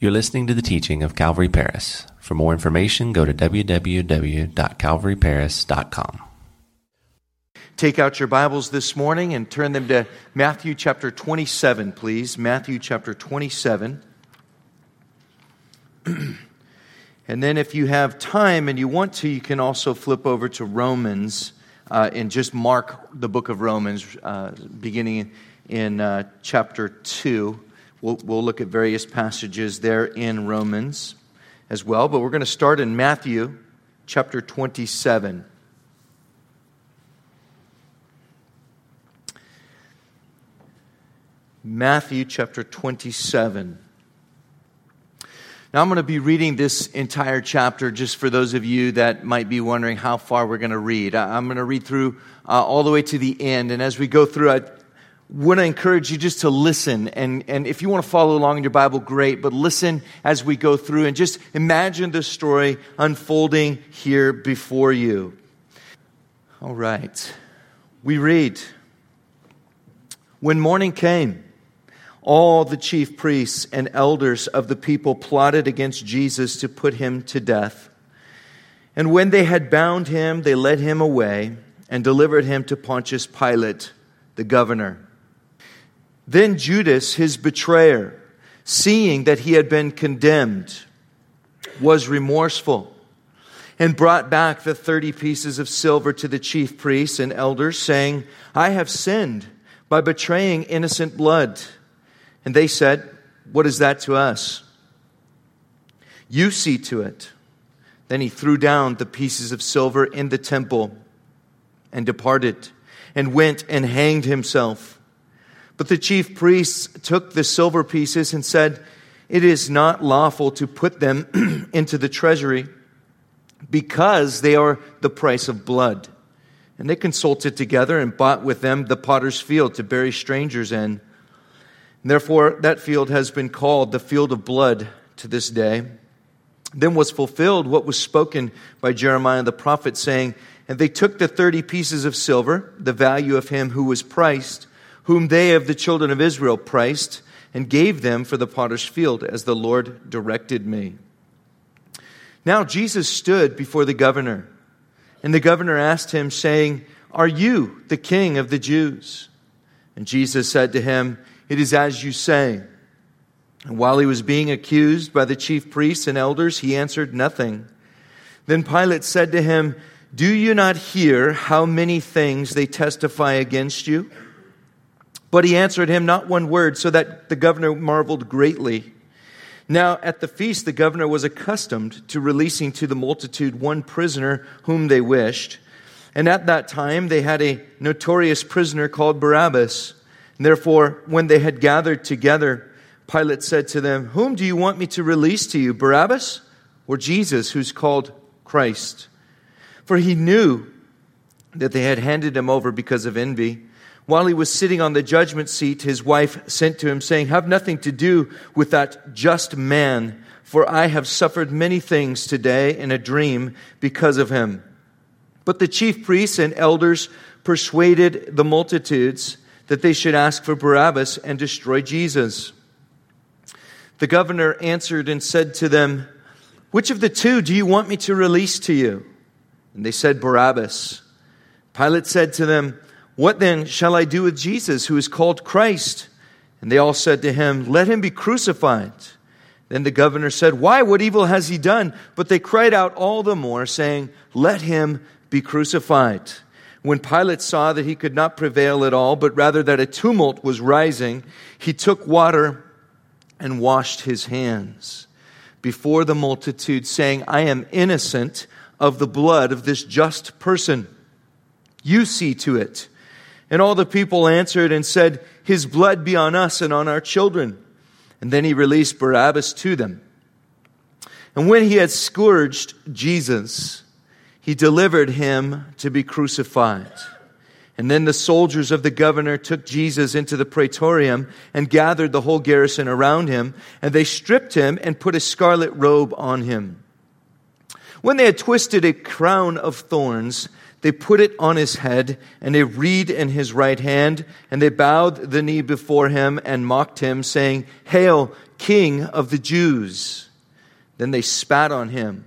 You're listening to the teaching of Calvary Paris. For more information, go to www.calvaryparis.com. Take out your Bibles this morning and turn them to Matthew chapter 27, please. Matthew chapter 27. and then, if you have time and you want to, you can also flip over to Romans uh, and just mark the book of Romans, uh, beginning in uh, chapter 2. We'll, we'll look at various passages there in Romans as well, but we're going to start in Matthew chapter 27. Matthew chapter 27. Now, I'm going to be reading this entire chapter just for those of you that might be wondering how far we're going to read. I'm going to read through uh, all the way to the end. And as we go through, I want to encourage you just to listen. And, and if you want to follow along in your Bible, great. But listen as we go through and just imagine the story unfolding here before you. All right. We read When morning came, all the chief priests and elders of the people plotted against Jesus to put him to death. And when they had bound him, they led him away and delivered him to Pontius Pilate, the governor. Then Judas, his betrayer, seeing that he had been condemned, was remorseful and brought back the 30 pieces of silver to the chief priests and elders, saying, I have sinned by betraying innocent blood. And they said, What is that to us? You see to it. Then he threw down the pieces of silver in the temple and departed and went and hanged himself. But the chief priests took the silver pieces and said, It is not lawful to put them into the treasury because they are the price of blood. And they consulted together and bought with them the potter's field to bury strangers in. Therefore, that field has been called the field of blood to this day. Then was fulfilled what was spoken by Jeremiah the prophet, saying, And they took the thirty pieces of silver, the value of him who was priced, whom they of the children of Israel priced, and gave them for the potter's field, as the Lord directed me. Now Jesus stood before the governor, and the governor asked him, saying, Are you the king of the Jews? And Jesus said to him, It is as you say. And while he was being accused by the chief priests and elders, he answered nothing. Then Pilate said to him, Do you not hear how many things they testify against you? But he answered him not one word, so that the governor marveled greatly. Now, at the feast, the governor was accustomed to releasing to the multitude one prisoner whom they wished. And at that time, they had a notorious prisoner called Barabbas. And therefore, when they had gathered together, Pilate said to them, Whom do you want me to release to you, Barabbas or Jesus, who's called Christ? For he knew that they had handed him over because of envy. While he was sitting on the judgment seat, his wife sent to him, saying, Have nothing to do with that just man, for I have suffered many things today in a dream because of him. But the chief priests and elders persuaded the multitudes that they should ask for Barabbas and destroy Jesus. The governor answered and said to them, Which of the two do you want me to release to you? And they said, Barabbas. Pilate said to them, what then shall I do with Jesus, who is called Christ? And they all said to him, Let him be crucified. Then the governor said, Why? What evil has he done? But they cried out all the more, saying, Let him be crucified. When Pilate saw that he could not prevail at all, but rather that a tumult was rising, he took water and washed his hands before the multitude, saying, I am innocent of the blood of this just person. You see to it. And all the people answered and said, His blood be on us and on our children. And then he released Barabbas to them. And when he had scourged Jesus, he delivered him to be crucified. And then the soldiers of the governor took Jesus into the praetorium and gathered the whole garrison around him, and they stripped him and put a scarlet robe on him. When they had twisted a crown of thorns they put it on his head, and a reed in his right hand, and they bowed the knee before him and mocked him, saying, Hail, King of the Jews. Then they spat on him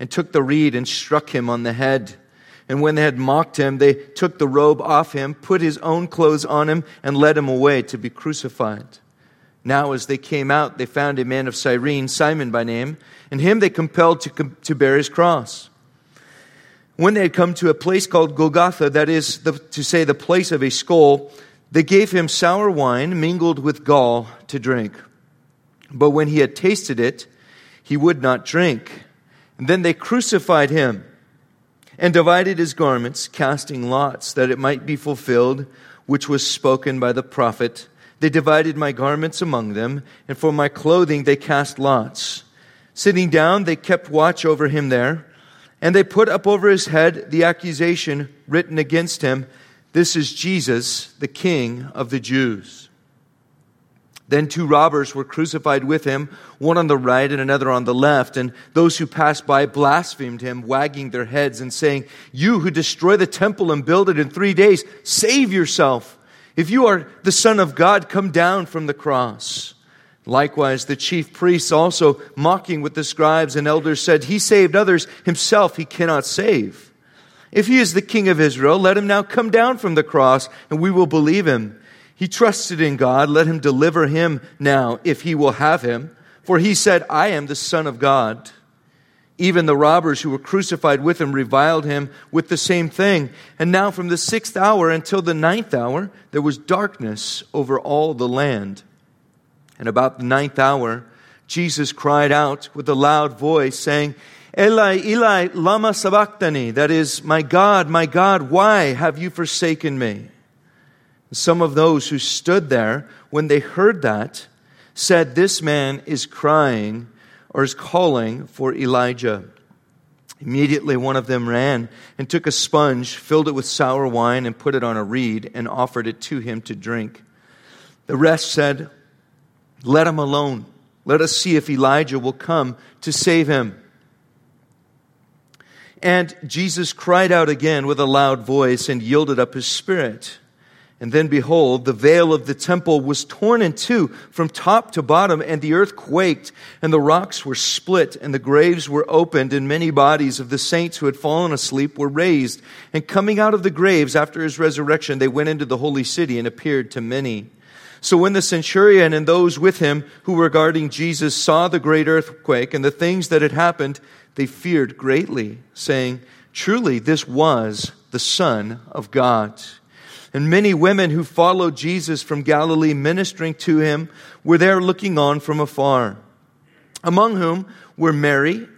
and took the reed and struck him on the head. And when they had mocked him, they took the robe off him, put his own clothes on him, and led him away to be crucified. Now, as they came out, they found a man of Cyrene, Simon by name, and him they compelled to, to bear his cross. When they had come to a place called Golgotha, that is the, to say, the place of a skull, they gave him sour wine mingled with gall to drink. But when he had tasted it, he would not drink. And then they crucified him and divided his garments, casting lots, that it might be fulfilled, which was spoken by the prophet. They divided my garments among them, and for my clothing they cast lots. Sitting down, they kept watch over him there, and they put up over his head the accusation written against him This is Jesus, the King of the Jews. Then two robbers were crucified with him, one on the right and another on the left. And those who passed by blasphemed him, wagging their heads and saying, You who destroy the temple and build it in three days, save yourself. If you are the Son of God, come down from the cross. Likewise, the chief priests also, mocking with the scribes and elders, said, He saved others, himself he cannot save. If he is the King of Israel, let him now come down from the cross, and we will believe him. He trusted in God. Let him deliver him now if he will have him. For he said, I am the Son of God. Even the robbers who were crucified with him reviled him with the same thing. And now from the sixth hour until the ninth hour, there was darkness over all the land. And about the ninth hour, Jesus cried out with a loud voice, saying, Eli, Eli, lama sabachthani, that is, my God, my God, why have you forsaken me? Some of those who stood there, when they heard that, said, This man is crying or is calling for Elijah. Immediately, one of them ran and took a sponge, filled it with sour wine, and put it on a reed, and offered it to him to drink. The rest said, Let him alone. Let us see if Elijah will come to save him. And Jesus cried out again with a loud voice and yielded up his spirit. And then behold, the veil of the temple was torn in two from top to bottom, and the earth quaked, and the rocks were split, and the graves were opened, and many bodies of the saints who had fallen asleep were raised. And coming out of the graves after his resurrection, they went into the holy city and appeared to many. So when the centurion and those with him who were guarding Jesus saw the great earthquake and the things that had happened, they feared greatly, saying, Truly, this was the Son of God. And many women who followed Jesus from Galilee ministering to him were there looking on from afar. Among whom were Mary,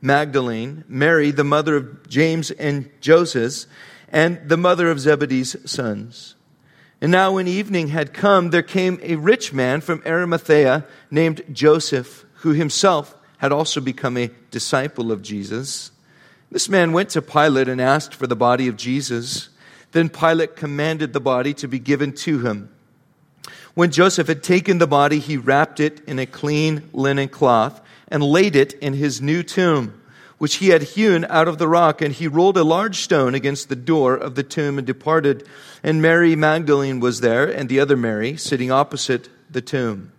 Magdalene, Mary, the mother of James and Joseph, and the mother of Zebedee's sons. And now, when evening had come, there came a rich man from Arimathea named Joseph, who himself had also become a disciple of Jesus. This man went to Pilate and asked for the body of Jesus. Then Pilate commanded the body to be given to him. When Joseph had taken the body, he wrapped it in a clean linen cloth and laid it in his new tomb, which he had hewn out of the rock. And he rolled a large stone against the door of the tomb and departed. And Mary Magdalene was there, and the other Mary, sitting opposite the tomb.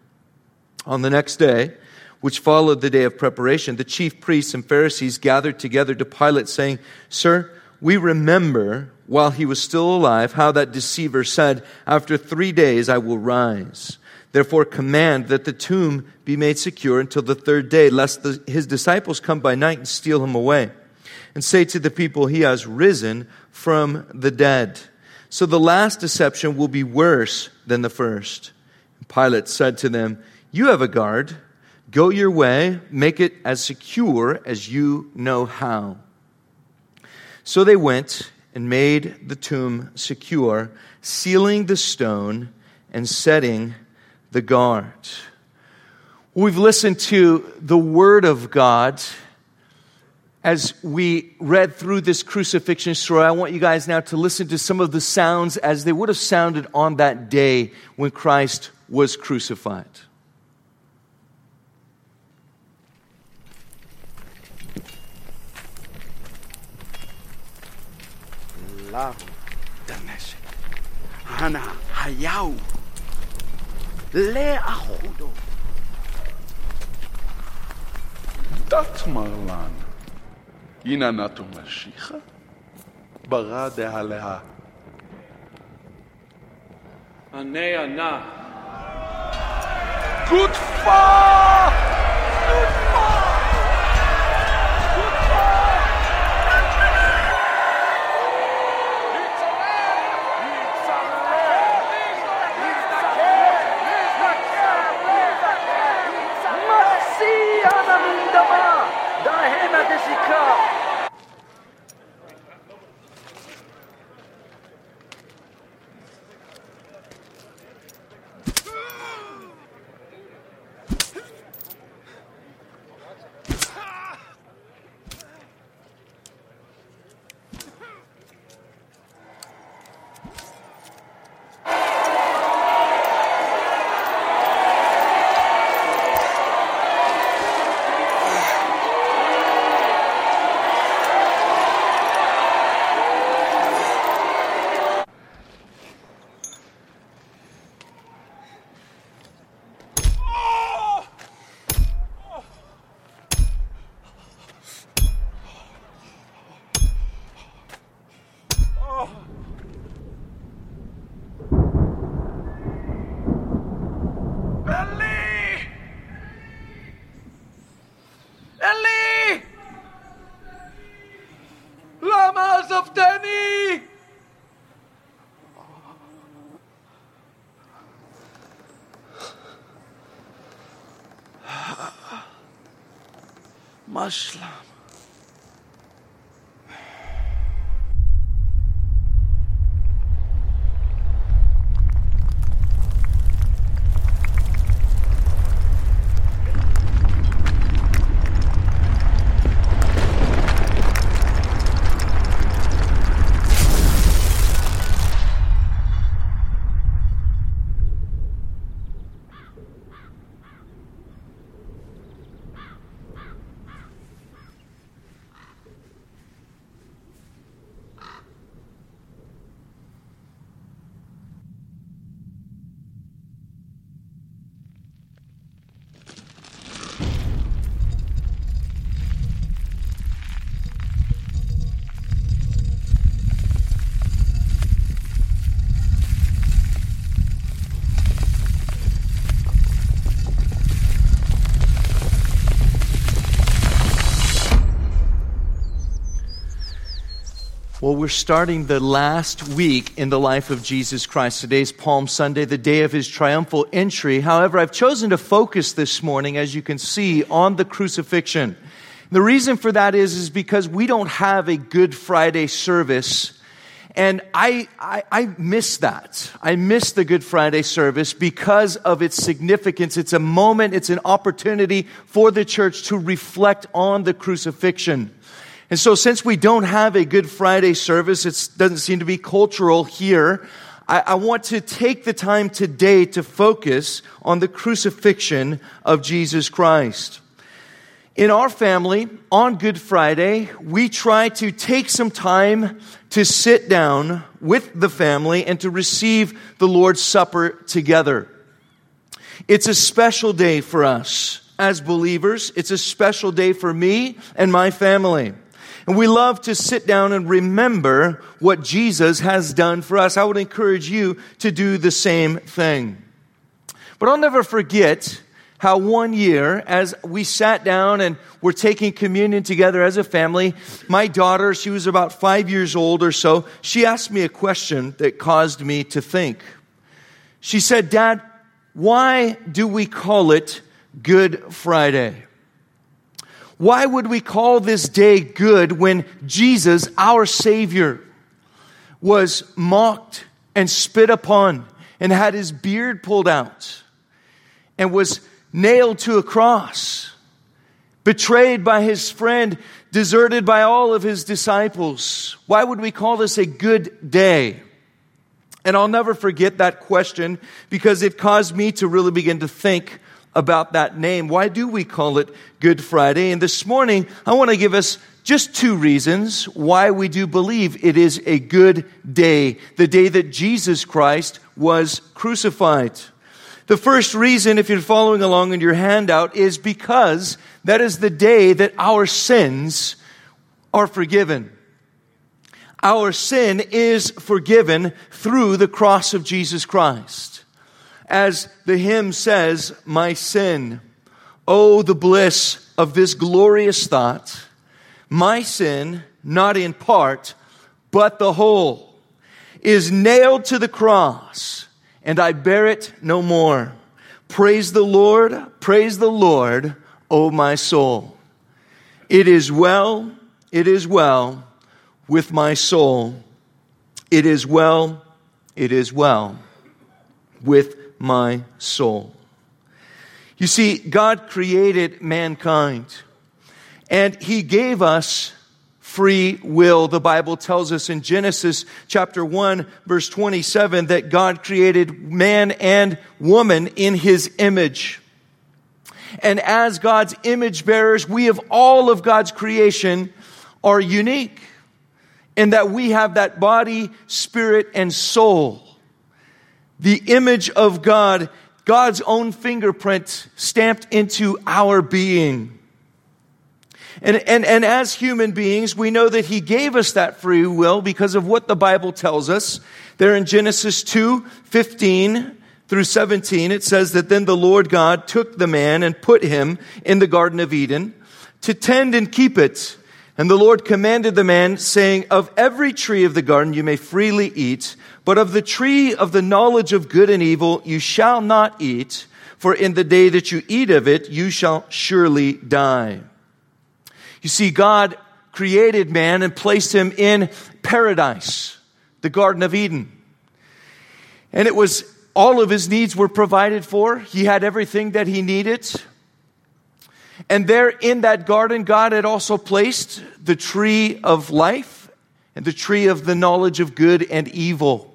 On the next day, which followed the day of preparation, the chief priests and Pharisees gathered together to Pilate, saying, Sir, we remember while he was still alive how that deceiver said, After three days I will rise. Therefore, command that the tomb be made secure until the third day, lest the, his disciples come by night and steal him away. And say to the people, He has risen from the dead. So the last deception will be worse than the first. Pilate said to them, You have a guard. Go your way, make it as secure as you know how. So they went and made the tomb secure, sealing the stone and setting the guard. We've listened to the Word of God as we read through this crucifixion story. I want you guys now to listen to some of the sounds as they would have sounded on that day when Christ was crucified. hana hayau לאחודו. דת מרלן, הנה נתו משיחה, ברא דהלה. ענה ענה. גוד פאק! Maslam. We're starting the last week in the life of Jesus Christ. Today's Palm Sunday, the day of his triumphal entry. However, I've chosen to focus this morning, as you can see, on the crucifixion. The reason for that is, is because we don't have a Good Friday service. And I, I, I miss that. I miss the Good Friday service because of its significance. It's a moment, it's an opportunity for the church to reflect on the crucifixion. And so, since we don't have a Good Friday service, it doesn't seem to be cultural here. I, I, want to take the time today to focus on the crucifixion of Jesus Christ. In our family, on Good Friday, we try to take some time to sit down with the family and to receive the Lord's Supper together. It's a special day for us as believers. It's a special day for me and my family. And we love to sit down and remember what Jesus has done for us. I would encourage you to do the same thing. But I'll never forget how one year, as we sat down and were taking communion together as a family, my daughter, she was about five years old or so, she asked me a question that caused me to think. She said, Dad, why do we call it Good Friday? Why would we call this day good when Jesus, our Savior, was mocked and spit upon and had his beard pulled out and was nailed to a cross, betrayed by his friend, deserted by all of his disciples? Why would we call this a good day? And I'll never forget that question because it caused me to really begin to think about that name. Why do we call it Good Friday? And this morning, I want to give us just two reasons why we do believe it is a good day, the day that Jesus Christ was crucified. The first reason, if you're following along in your handout, is because that is the day that our sins are forgiven. Our sin is forgiven through the cross of Jesus Christ. As the hymn says, My sin, oh, the bliss of this glorious thought, my sin, not in part, but the whole, is nailed to the cross, and I bear it no more. Praise the Lord, praise the Lord, O my soul. It is well, it is well with my soul. It is well, it is well with my soul. You see, God created mankind and He gave us free will. The Bible tells us in Genesis chapter 1 verse 27 that God created man and woman in His image. And as God's image bearers, we of all of God's creation are unique in that we have that body, spirit, and soul. The image of God, God's own fingerprint stamped into our being. And, and, and as human beings, we know that He gave us that free will because of what the Bible tells us. There in Genesis 2 15 through 17, it says that then the Lord God took the man and put him in the Garden of Eden to tend and keep it. And the Lord commanded the man, saying, Of every tree of the garden you may freely eat, but of the tree of the knowledge of good and evil you shall not eat, for in the day that you eat of it you shall surely die. You see, God created man and placed him in paradise, the Garden of Eden. And it was all of his needs were provided for. He had everything that he needed. And there in that garden, God had also placed the tree of life and the tree of the knowledge of good and evil.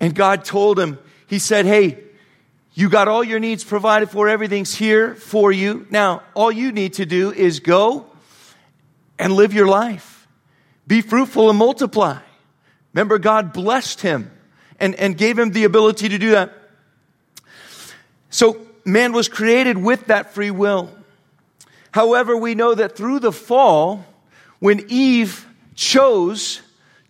And God told him, He said, Hey, you got all your needs provided for, everything's here for you. Now, all you need to do is go and live your life. Be fruitful and multiply. Remember, God blessed him and, and gave him the ability to do that. So, man was created with that free will. However, we know that through the fall, when Eve chose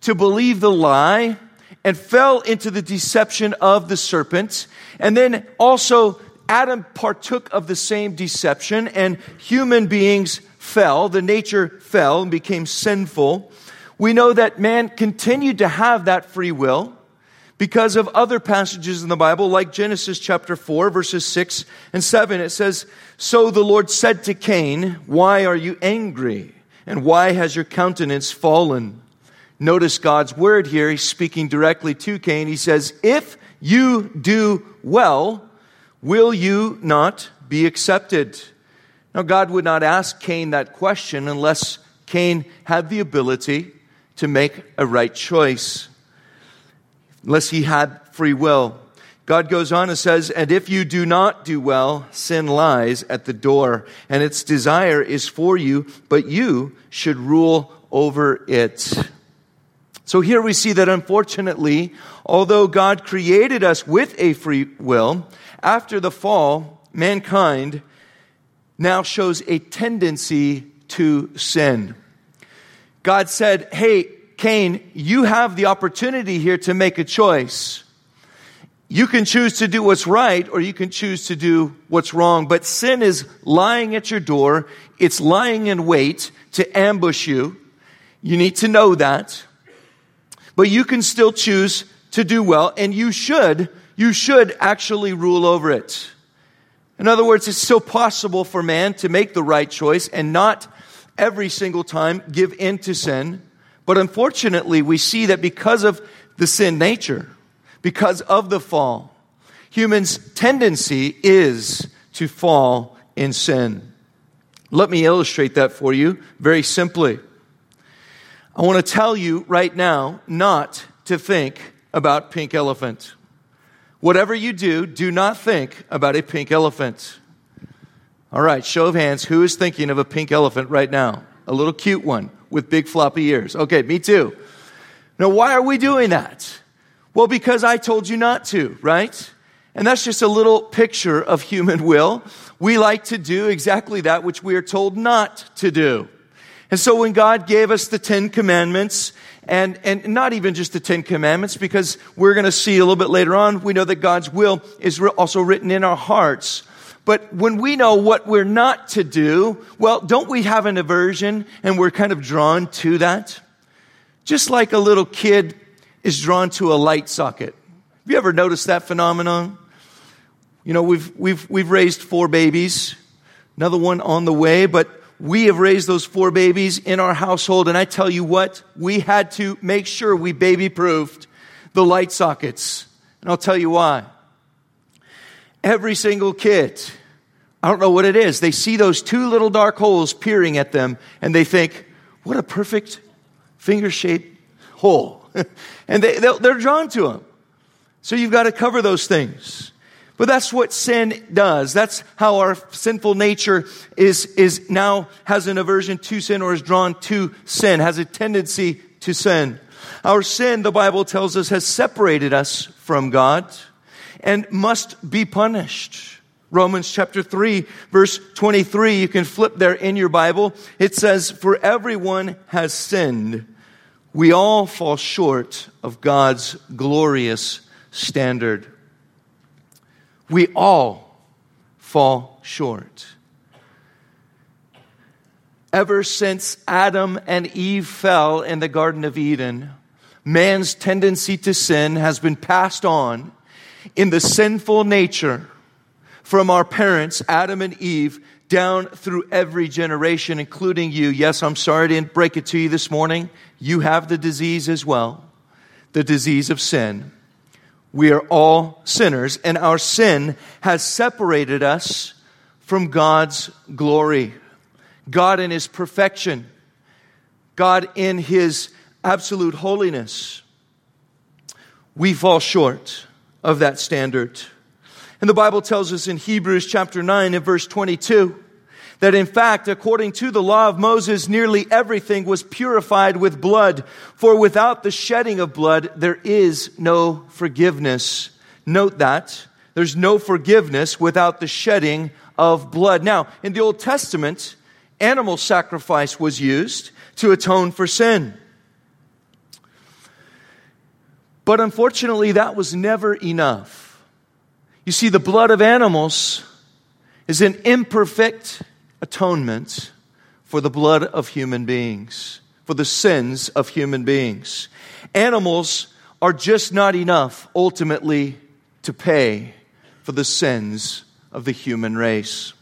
to believe the lie and fell into the deception of the serpent, and then also Adam partook of the same deception, and human beings fell, the nature fell and became sinful. We know that man continued to have that free will because of other passages in the Bible, like Genesis chapter 4, verses 6 and 7. It says, So the Lord said to Cain, Why are you angry? And why has your countenance fallen? Notice God's word here. He's speaking directly to Cain. He says, If you do well, will you not be accepted? Now, God would not ask Cain that question unless Cain had the ability to make a right choice unless he had free will. God goes on and says, And if you do not do well, sin lies at the door, and its desire is for you, but you should rule over it. So here we see that unfortunately, although God created us with a free will, after the fall, mankind now shows a tendency to sin. God said, Hey, Cain, you have the opportunity here to make a choice. You can choose to do what's right or you can choose to do what's wrong, but sin is lying at your door. It's lying in wait to ambush you. You need to know that. But you can still choose to do well and you should, you should actually rule over it. In other words, it's still possible for man to make the right choice and not every single time give in to sin. But unfortunately, we see that because of the sin nature, because of the fall, humans' tendency is to fall in sin. Let me illustrate that for you very simply. I want to tell you right now not to think about pink elephant. Whatever you do, do not think about a pink elephant. All right, show of hands. Who is thinking of a pink elephant right now? A little cute one with big floppy ears. Okay, me too. Now, why are we doing that? Well, because I told you not to, right? And that's just a little picture of human will. We like to do exactly that which we are told not to do. And so when God gave us the Ten Commandments, and, and not even just the Ten Commandments, because we're going to see a little bit later on, we know that God's will is also written in our hearts. But when we know what we're not to do, well, don't we have an aversion and we're kind of drawn to that? Just like a little kid is drawn to a light socket. Have you ever noticed that phenomenon? You know, we've, we've, we've raised four babies, another one on the way, but we have raised those four babies in our household. And I tell you what, we had to make sure we baby proofed the light sockets. And I'll tell you why. Every single kid, I don't know what it is, they see those two little dark holes peering at them and they think, what a perfect finger shaped hole. and they, they're drawn to them. So you've got to cover those things. But that's what sin does. That's how our sinful nature is, is now has an aversion to sin or is drawn to sin, has a tendency to sin. Our sin, the Bible tells us, has separated us from God and must be punished. Romans chapter 3 verse 23, you can flip there in your Bible. It says, for everyone has sinned. We all fall short of God's glorious standard. We all fall short. Ever since Adam and Eve fell in the Garden of Eden, man's tendency to sin has been passed on in the sinful nature from our parents, Adam and Eve, down through every generation, including you. Yes, I'm sorry to break it to you this morning. You have the disease as well, the disease of sin. We are all sinners, and our sin has separated us from God's glory. God in His perfection, God in His absolute holiness. We fall short of that standard. And the Bible tells us in Hebrews chapter 9 and verse 22 that in fact, according to the law of Moses, nearly everything was purified with blood. For without the shedding of blood, there is no forgiveness. Note that. There's no forgiveness without the shedding of blood. Now, in the Old Testament, animal sacrifice was used to atone for sin. But unfortunately, that was never enough. You see, the blood of animals is an imperfect atonement for the blood of human beings, for the sins of human beings. Animals are just not enough ultimately to pay for the sins of the human race.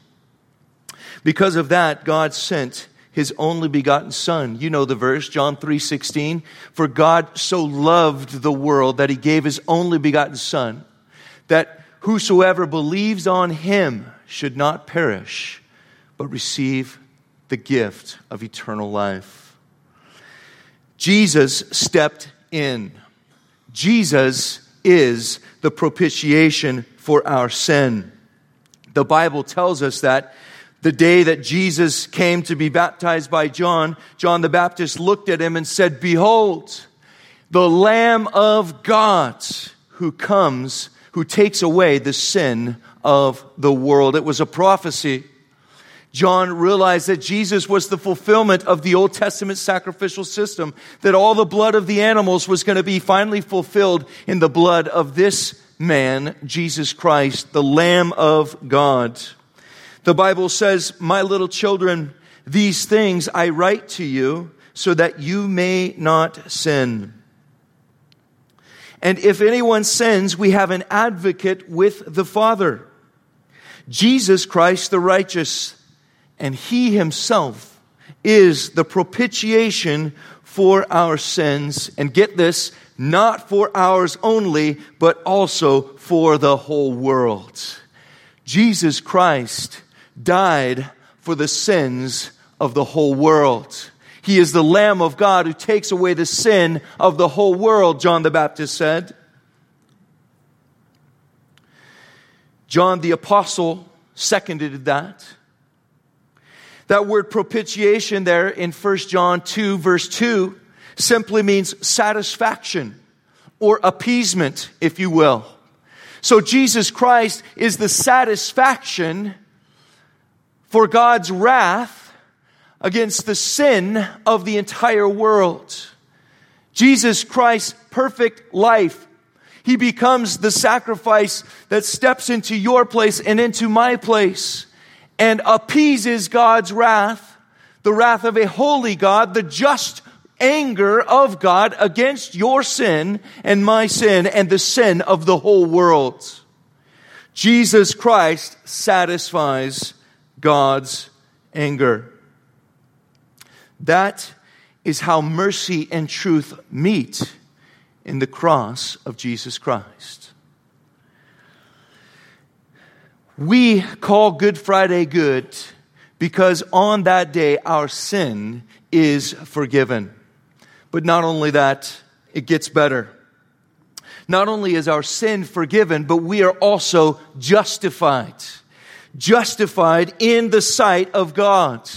Because of that, God sent his only begotten son. You know the verse, John 3:16, for God so loved the world that he gave his only begotten son that whosoever believes on him should not perish but receive the gift of eternal life. Jesus stepped in. Jesus is the propitiation for our sin. The Bible tells us that the day that Jesus came to be baptized by John, John the Baptist looked at him and said, Behold, the Lamb of God who comes, who takes away the sin of the world. It was a prophecy. John realized that Jesus was the fulfillment of the Old Testament sacrificial system, that all the blood of the animals was going to be finally fulfilled in the blood of this man, Jesus Christ, the Lamb of God. The Bible says, My little children, these things I write to you so that you may not sin. And if anyone sins, we have an advocate with the Father, Jesus Christ the righteous, and he himself is the propitiation for our sins. And get this, not for ours only, but also for the whole world. Jesus Christ died for the sins of the whole world. He is the Lamb of God who takes away the sin of the whole world, John the Baptist said. John the Apostle seconded that. That word propitiation there in 1 John 2, verse 2, simply means satisfaction or appeasement, if you will. So Jesus Christ is the satisfaction for God's wrath against the sin of the entire world. Jesus Christ's perfect life. He becomes the sacrifice that steps into your place and into my place and appeases God's wrath, the wrath of a holy God, the just anger of God against your sin and my sin and the sin of the whole world. Jesus Christ satisfies God's anger. That is how mercy and truth meet in the cross of Jesus Christ. We call Good Friday good because on that day our sin is forgiven. But not only that, it gets better. Not only is our sin forgiven, but we are also justified. Justified in the sight of God.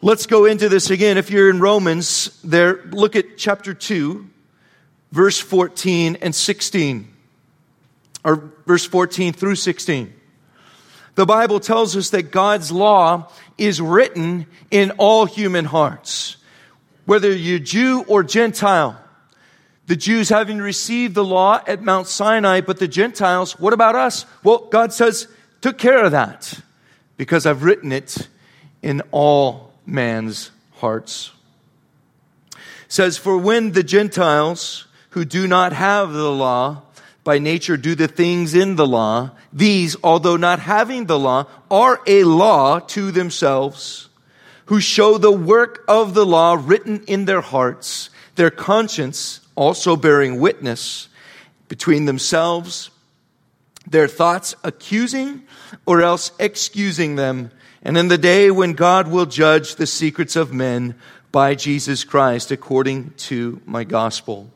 Let's go into this again. If you're in Romans, there, look at chapter 2, verse 14 and 16. Or verse 14 through 16. The Bible tells us that God's law is written in all human hearts whether you're Jew or Gentile. The Jews having received the law at Mount Sinai, but the Gentiles, what about us? Well, God says, took care of that because I've written it in all man's hearts. It says, For when the Gentiles who do not have the law by nature do the things in the law, these, although not having the law, are a law to themselves who show the work of the law written in their hearts, their conscience also bearing witness between themselves, their thoughts accusing or else excusing them. And in the day when God will judge the secrets of men by Jesus Christ according to my gospel.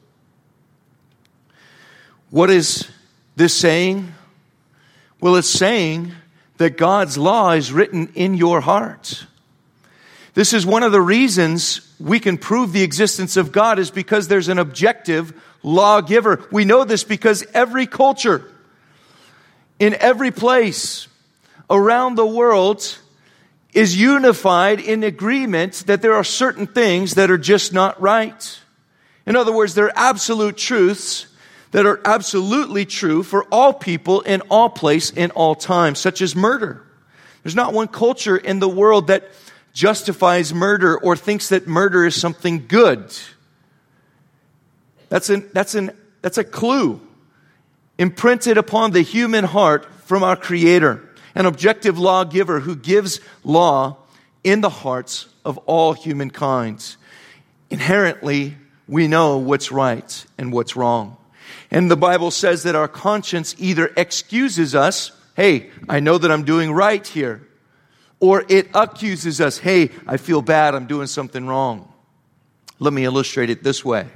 What is this saying? Well, it's saying that God's law is written in your heart. This is one of the reasons we can prove the existence of God is because there's an objective lawgiver. We know this because every culture, in every place around the world, is unified in agreement that there are certain things that are just not right. In other words, there are absolute truths that are absolutely true for all people in all place in all time, such as murder. There's not one culture in the world that justifies murder or thinks that murder is something good. That's, an, that's, an, that's a clue imprinted upon the human heart from our Creator, an objective lawgiver who gives law in the hearts of all humankind. Inherently, we know what's right and what's wrong. And the Bible says that our conscience either excuses us, hey, I know that I'm doing right here, or it accuses us, hey, I feel bad, I'm doing something wrong. Let me illustrate it this way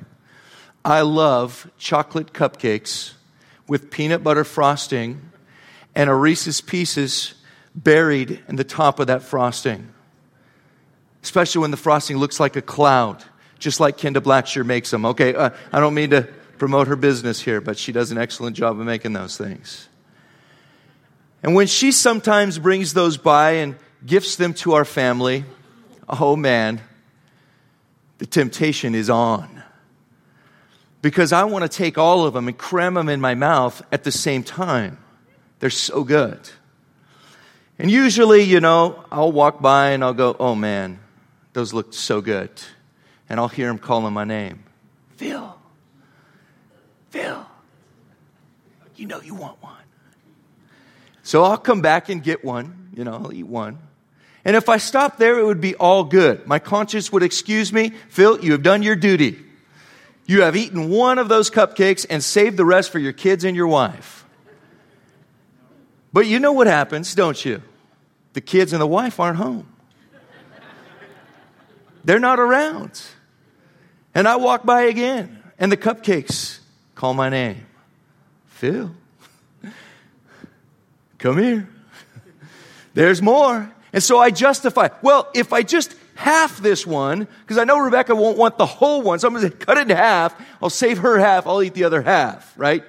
I love chocolate cupcakes with peanut butter frosting and a Reese's Pieces buried in the top of that frosting. Especially when the frosting looks like a cloud, just like Kenda Blackshear makes them. Okay, uh, I don't mean to promote her business here, but she does an excellent job of making those things. And when she sometimes brings those by and gifts them to our family, oh man, the temptation is on. Because I want to take all of them and cram them in my mouth at the same time. They're so good. And usually, you know, I'll walk by and I'll go, oh man, those look so good. And I'll hear him calling my name Phil, Phil, you know you want one. So I'll come back and get one, you know, I'll eat one. And if I stopped there, it would be all good. My conscience would excuse me. Phil, you have done your duty. You have eaten one of those cupcakes and saved the rest for your kids and your wife. But you know what happens, don't you? The kids and the wife aren't home. They're not around. And I walk by again, and the cupcakes call my name Phil, come here. There's more. And so I justify, well, if I just half this one, because I know Rebecca won't want the whole one, so I'm going to cut it in half. I'll save her half, I'll eat the other half, right?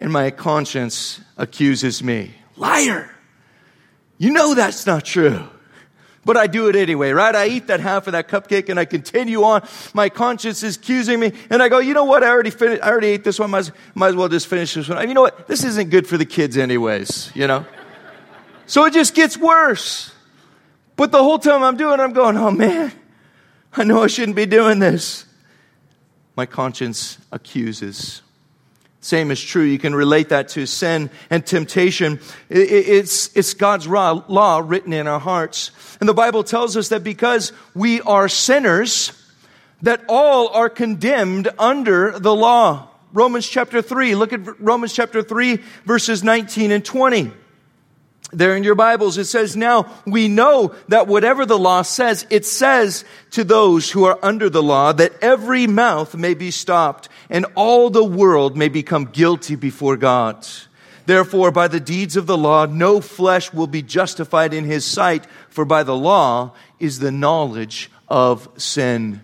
and my conscience accuses me. Liar! You know that's not true. But I do it anyway, right? I eat that half of that cupcake and I continue on. My conscience is accusing me. And I go, you know what? I already finished. I already ate this one. Might as, might as well just finish this one. You know what? This isn't good for the kids anyways, you know? so it just gets worse. But the whole time I'm doing it, I'm going, oh man, I know I shouldn't be doing this. My conscience accuses. Same is true. You can relate that to sin and temptation. It's, it's God's law written in our hearts. And the Bible tells us that because we are sinners, that all are condemned under the law. Romans chapter 3. Look at Romans chapter 3, verses 19 and 20. There in your Bibles, it says, Now we know that whatever the law says, it says to those who are under the law that every mouth may be stopped and all the world may become guilty before God. Therefore, by the deeds of the law, no flesh will be justified in his sight, for by the law is the knowledge of sin.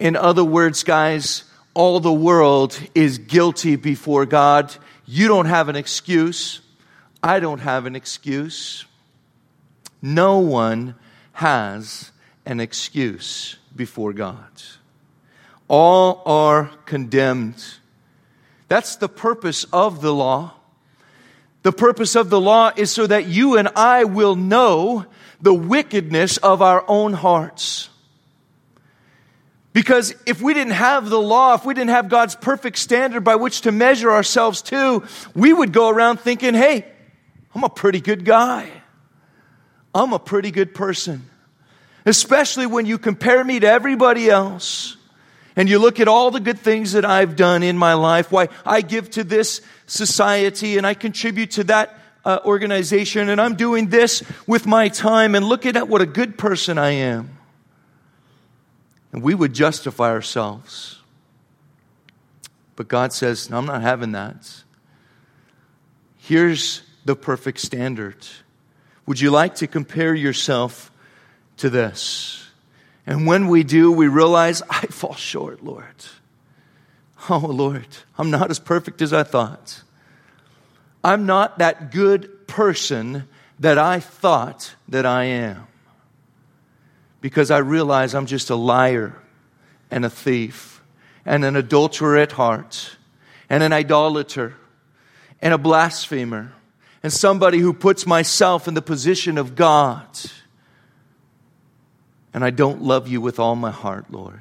In other words, guys, all the world is guilty before God. You don't have an excuse. I don't have an excuse. No one has an excuse before God. All are condemned. That's the purpose of the law. The purpose of the law is so that you and I will know the wickedness of our own hearts. Because if we didn't have the law, if we didn't have God's perfect standard by which to measure ourselves to, we would go around thinking, hey, I'm a pretty good guy. I'm a pretty good person. Especially when you compare me to everybody else and you look at all the good things that I've done in my life, why I give to this society and I contribute to that uh, organization and I'm doing this with my time and look at what a good person I am. And we would justify ourselves. But God says, no, I'm not having that. Here's the perfect standard. Would you like to compare yourself to this? And when we do, we realize, I fall short, Lord. Oh, Lord, I'm not as perfect as I thought. I'm not that good person that I thought that I am. Because I realize I'm just a liar and a thief and an adulterer at heart and an idolater and a blasphemer and somebody who puts myself in the position of God. And I don't love you with all my heart, Lord.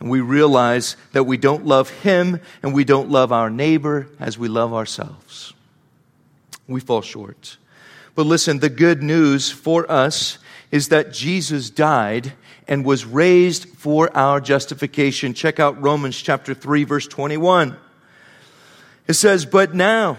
And we realize that we don't love Him and we don't love our neighbor as we love ourselves. We fall short. But listen, the good news for us is that Jesus died and was raised for our justification. Check out Romans chapter 3 verse 21. It says, "But now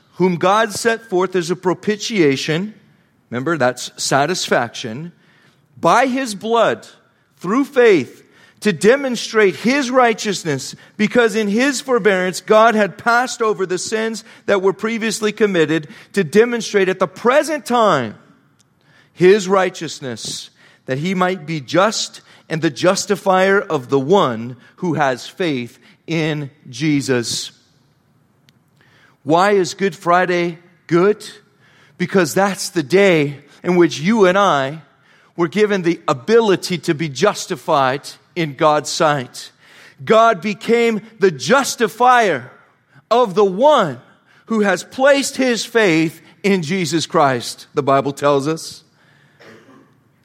whom God set forth as a propitiation, remember that's satisfaction, by his blood, through faith, to demonstrate his righteousness, because in his forbearance God had passed over the sins that were previously committed to demonstrate at the present time his righteousness, that he might be just and the justifier of the one who has faith in Jesus. Why is Good Friday good? Because that's the day in which you and I were given the ability to be justified in God's sight. God became the justifier of the one who has placed his faith in Jesus Christ, the Bible tells us.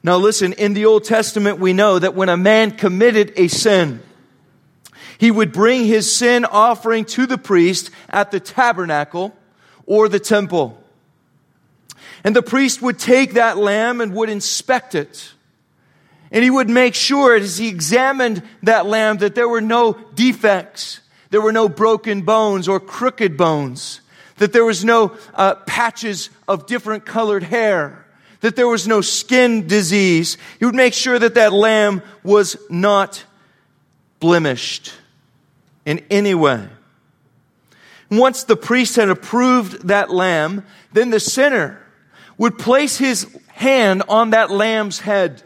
Now listen, in the Old Testament we know that when a man committed a sin, he would bring his sin offering to the priest at the tabernacle or the temple. And the priest would take that lamb and would inspect it. And he would make sure as he examined that lamb that there were no defects, there were no broken bones or crooked bones, that there was no uh, patches of different colored hair, that there was no skin disease. He would make sure that that lamb was not blemished in any way. Once the priest had approved that lamb, then the sinner would place his hand on that lamb's head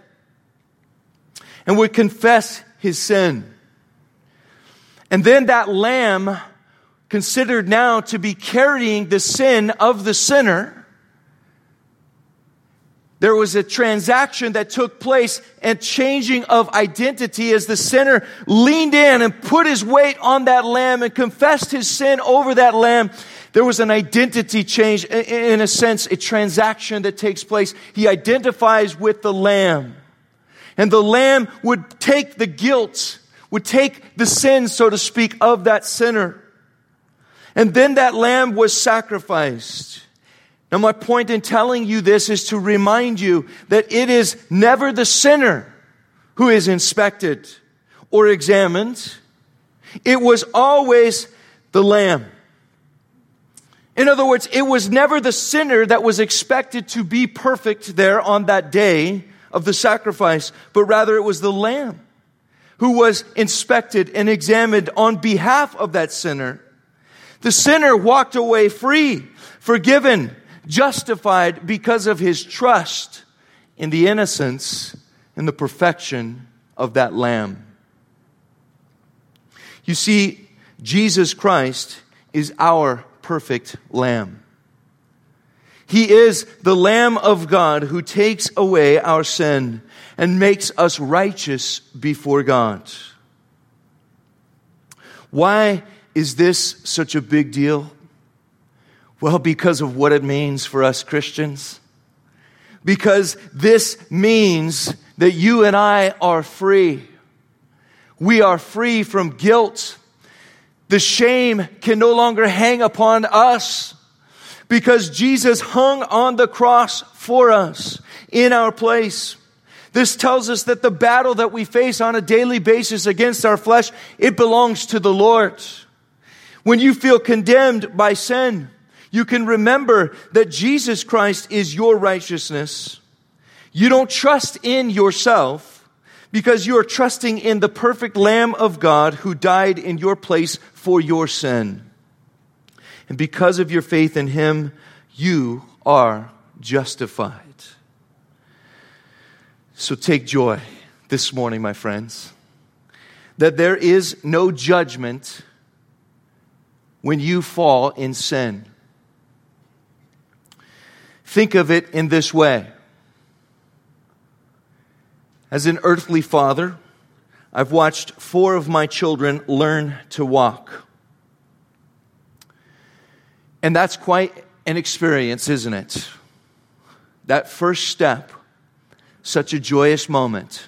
and would confess his sin. And then that lamb, considered now to be carrying the sin of the sinner, there was a transaction that took place and changing of identity as the sinner leaned in and put his weight on that lamb and confessed his sin over that lamb. There was an identity change, in a sense, a transaction that takes place. He identifies with the lamb. And the lamb would take the guilt, would take the sin, so to speak, of that sinner. And then that lamb was sacrificed. Now, my point in telling you this is to remind you that it is never the sinner who is inspected or examined. It was always the lamb. In other words, it was never the sinner that was expected to be perfect there on that day of the sacrifice, but rather it was the lamb who was inspected and examined on behalf of that sinner. The sinner walked away free, forgiven, justified because of his trust in the innocence and the perfection of that lamb. You see, Jesus Christ is our perfect lamb. He is the Lamb of God who takes away our sin and makes us righteous before God. Why is this such a big deal? Well, because of what it means for us Christians. Because this means that you and I are free. We are free from guilt. The shame can no longer hang upon us because Jesus hung on the cross for us in our place. This tells us that the battle that we face on a daily basis against our flesh, it belongs to the Lord. When you feel condemned by sin, you can remember that Jesus Christ is your righteousness. You don't trust in yourself because you are trusting in the perfect Lamb of God who died in your place for your sin. And because of your faith in Him, you are justified. So take joy this morning, my friends, that there is no judgment when you fall in sin. Think of it in this way. As an earthly father, I've watched four of my children learn to walk. And that's quite an experience, isn't it? That first step, such a joyous moment,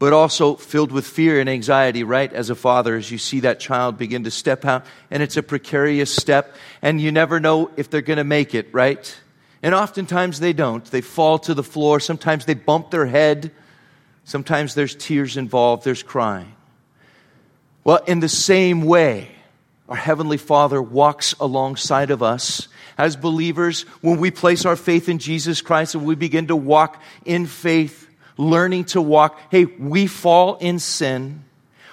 but also filled with fear and anxiety, right? As a father, as you see that child begin to step out, and it's a precarious step, and you never know if they're going to make it, right? And oftentimes they don't. They fall to the floor. Sometimes they bump their head. Sometimes there's tears involved, there's crying. Well, in the same way, our Heavenly Father walks alongside of us as believers when we place our faith in Jesus Christ and we begin to walk in faith, learning to walk. Hey, we fall in sin.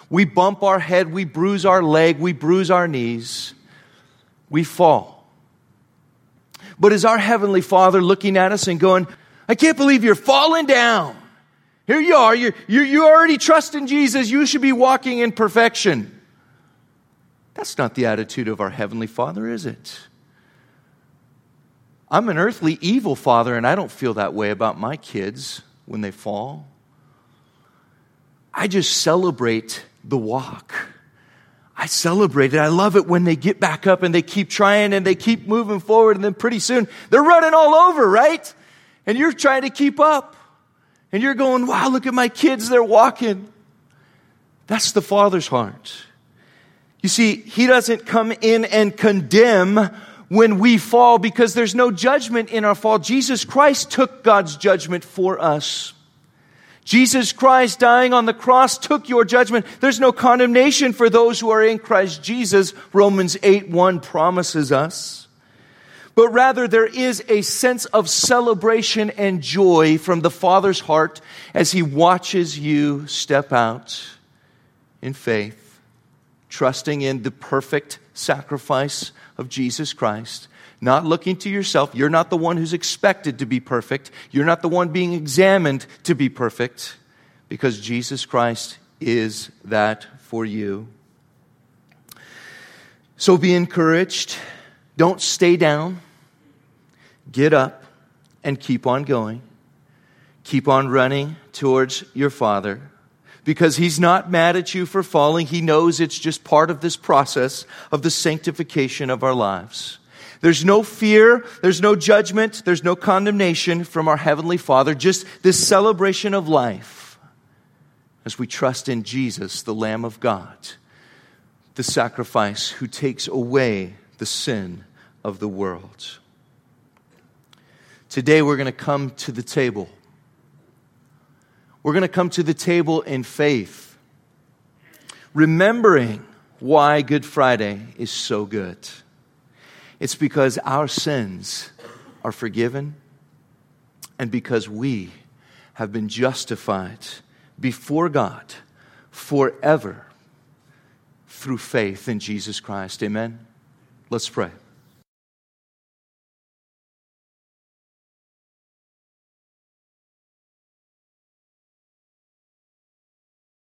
We bump our head, we bruise our leg, we bruise our knees. We fall. But is our Heavenly Father looking at us and going, I can't believe you're falling down. Here you are. You, you, you already trust in Jesus. You should be walking in perfection. That's not the attitude of our Heavenly Father, is it? I'm an earthly evil father, and I don't feel that way about my kids when they fall. I just celebrate the walk. I celebrate it. I love it when they get back up and they keep trying and they keep moving forward, and then pretty soon they're running all over, right? And you're trying to keep up. And you're going, wow, look at my kids, they're walking. That's the Father's heart. You see, He doesn't come in and condemn when we fall because there's no judgment in our fall. Jesus Christ took God's judgment for us. Jesus Christ dying on the cross took your judgment. There's no condemnation for those who are in Christ Jesus, Romans 8 1 promises us. but rather there is a sense of celebration and joy from the Father's heart as He watches you step out in faith, trusting in the perfect sacrifice of Jesus Christ. Not looking to yourself. You're not the one who's expected to be perfect. You're not the one being examined to be perfect because Jesus Christ is that for you. So be encouraged. Don't stay down. Get up and keep on going. Keep on running towards your Father because He's not mad at you for falling. He knows it's just part of this process of the sanctification of our lives. There's no fear, there's no judgment, there's no condemnation from our Heavenly Father, just this celebration of life as we trust in Jesus, the Lamb of God, the sacrifice who takes away the sin of the world. Today we're going to come to the table. We're going to come to the table in faith, remembering why Good Friday is so good. It's because our sins are forgiven and because we have been justified before God forever through faith in Jesus Christ. Amen. Let's pray.